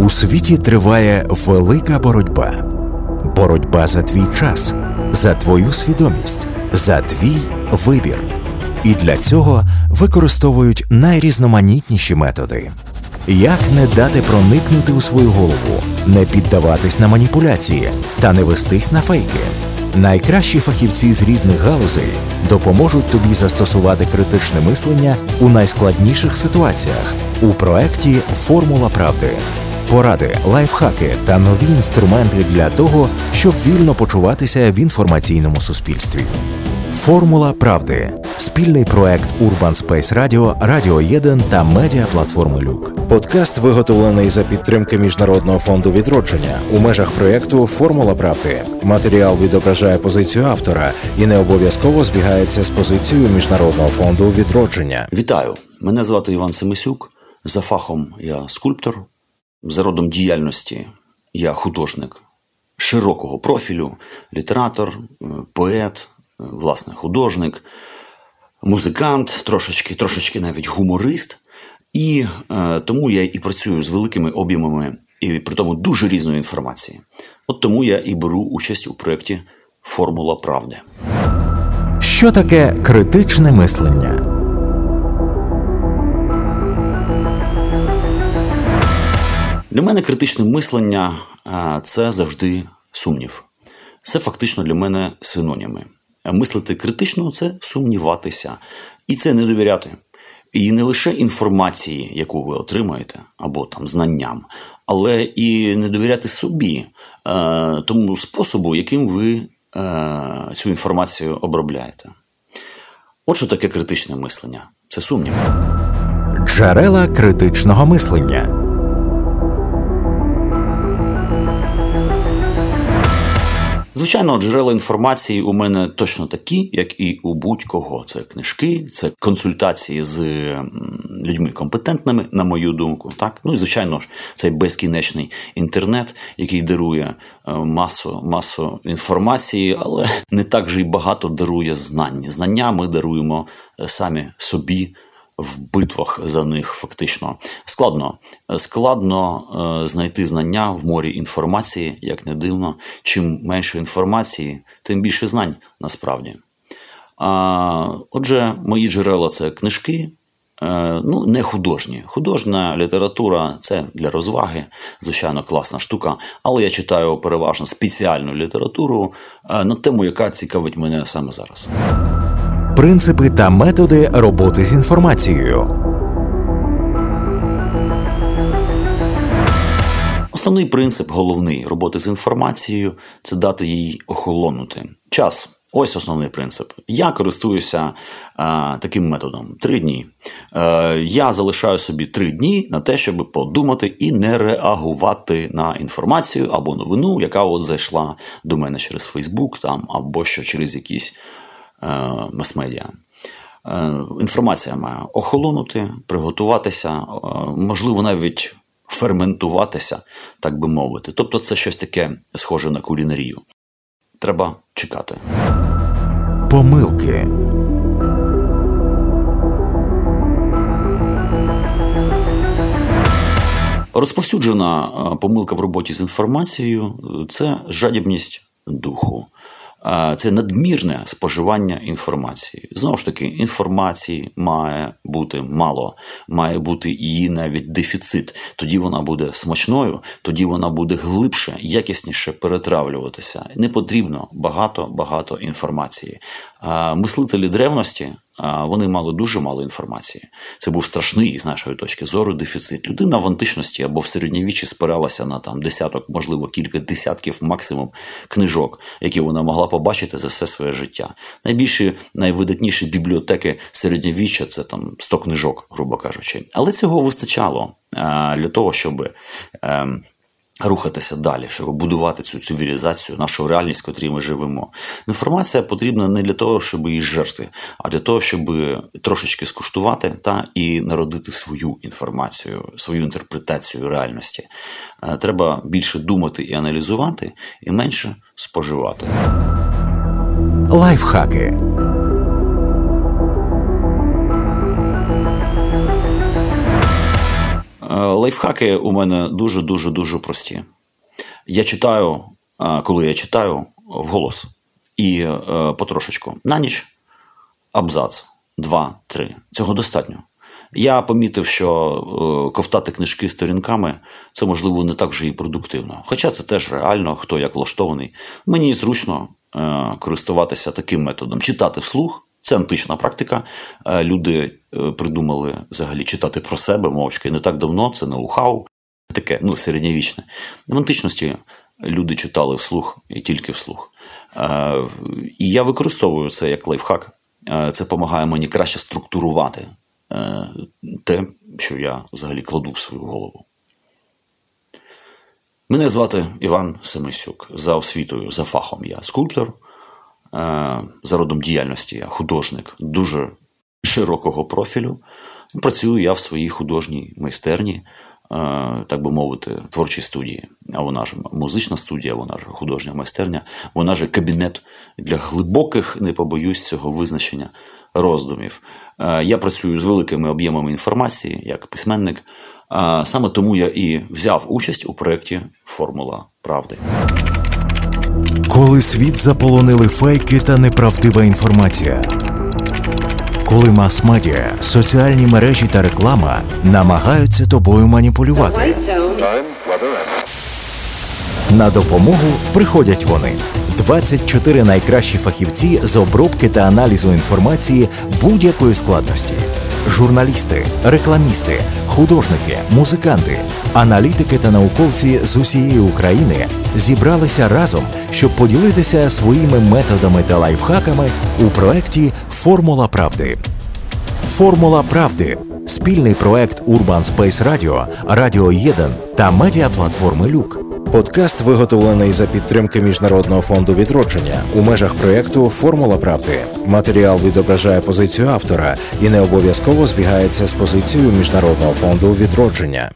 У світі триває велика боротьба. Боротьба за твій час, за твою свідомість, за твій вибір. І для цього використовують найрізноманітніші методи. Як не дати проникнути у свою голову, не піддаватись на маніпуляції та не вестись на фейки? Найкращі фахівці з різних галузей допоможуть тобі застосувати критичне мислення у найскладніших ситуаціях у проекті Формула правди. Поради, лайфхаки та нові інструменти для того, щоб вільно почуватися в інформаційному суспільстві. Формула правди спільний проект Urban Space Radio, Радіо 1 та медіаплатформи Люк. Подкаст виготовлений за підтримки Міжнародного фонду відродження у межах проєкту Формула правди. Матеріал відображає позицію автора і не обов'язково збігається з позицією Міжнародного фонду відродження. Вітаю! Мене звати Іван Семисюк. За фахом я скульптор, за родом діяльності я художник широкого профілю, літератор, поет, власне, художник, музикант, трошечки, трошечки навіть гуморист. І е, тому я і працюю з великими об'ємами і при тому дуже різної інформації. От тому я і беру участь у проєкті Формула правди. Що таке критичне мислення? Для мене критичне мислення е, це завжди сумнів. Це фактично для мене синоніми. Мислити критично це сумніватися. І це не довіряти. І не лише інформації, яку ви отримаєте, або там знанням, але і не довіряти собі, е, тому способу, яким ви е, цю інформацію обробляєте. От що таке критичне мислення це сумнів. Джерела критичного мислення. Звичайно, джерела інформації у мене точно такі, як і у будь-кого. Це книжки, це консультації з людьми компетентними, на мою думку. Так, ну і звичайно ж, цей безкінечний інтернет, який дарує е, масу масу інформації, але не так же й багато дарує знань. Знання ми даруємо е, самі собі в битвах за них фактично складно складно е, знайти знання в морі інформації, як не дивно. Чим менше інформації, тим більше знань насправді. А, Отже, мої джерела це книжки. Е, ну, не художні. Художня література це для розваги, звичайно, класна штука. Але я читаю переважно спеціальну літературу е, на тему, яка цікавить мене саме зараз принципи та методи роботи з інформацією. Основний принцип головний роботи з інформацією це дати їй охолонути. Час. Ось основний принцип. Я користуюся а, е, таким методом: три дні. Е, Я залишаю собі три дні на те, щоб подумати і не реагувати на інформацію або новину, яка от зайшла до мене через Фейсбук там або що через якісь мас-медіа. Е, інформація має охолонути, приготуватися, е, можливо, навіть ферментуватися, так би мовити. Тобто, це щось таке схоже на кулінарію. Треба чекати. Помилки. Розповсюджена помилка в роботі з інформацією це жадібність духу це надмірне споживання інформації. Знову ж таки, інформації має бути мало, має бути її навіть дефіцит. Тоді вона буде смачною, тоді вона буде глибше, якісніше перетравлюватися. Не потрібно багато-багато інформації. Мислителі древності вони мали дуже мало інформації. Це був страшний, з нашої точки зору, дефіцит. Людина в античності або в середньовіччі спиралася на там десяток, можливо, кілька десятків максимум книжок, які вона могла побачити за все своє життя. Найбільші, найвидатніші бібліотеки середньовіччя це там 100 книжок, грубо кажучи. Але цього вистачало для того, щоб. Рухатися далі, щоб будувати цю цивілізацію, нашу реальність, в котрій ми живемо. Інформація потрібна не для того, щоб її жерти, а для того, щоб трошечки скуштувати та і народити свою інформацію, свою інтерпретацію реальності. Е, треба більше думати і аналізувати, і менше споживати. Лайфхаки. Лайфхаки у мене дуже дуже прості. Я читаю, коли я читаю вголос і потрошечку на ніч абзац, два-три. Цього достатньо. Я помітив, що е, ковтати книжки сторінками це можливо не так вже і продуктивно. Хоча це теж реально, хто як влаштований. Мені зручно е, користуватися таким методом. Читати вслух це антична практика. Е, люди придумали взагалі читати про себе мовчки не так давно, це ноу-хау, таке ну, середньовічне. В античності люди читали вслух і тільки вслух. І я використовую це як лайфхак. Це допомагає мені краще структурувати Е, те, що я взагалі кладу в свою голову. Мене звати Іван Семисюк. За освітою, за фахом я скульптор, е, за родом діяльності я художник дуже широкого профілю. Працюю я в своїй художній майстерні, е, так би мовити, творчій студії. А вона ж музична студія, вона ж художня майстерня, вона ж кабінет для глибоких, не побоюсь цього визначення роздумів. Е, я працюю з великими об'ємами інформації як письменник. Е, саме тому я і взяв участь у проєкті Формула правди. Коли світ заполонили фейки та неправдива інформація. Коли мас-медіа, соціальні мережі та реклама намагаються тобою маніпулювати. На допомогу приходять вони. 24 найкращі фахівці з обробки та аналізу інформації будь-якої складності: журналісти, рекламісти, художники, музиканти, аналітики та науковці з усієї України зібралися разом, щоб поділитися своїми методами та лайфхаками у проєкті Формула правди. Формула правди спільний проект Urban Space Radio, Радіо 1 та медіаплатформи Люк. Подкаст виготовлений за підтримки Міжнародного фонду відродження у межах проєкту Формула правди. Матеріал відображає позицію автора і не обов'язково збігається з позицією Міжнародного фонду відродження.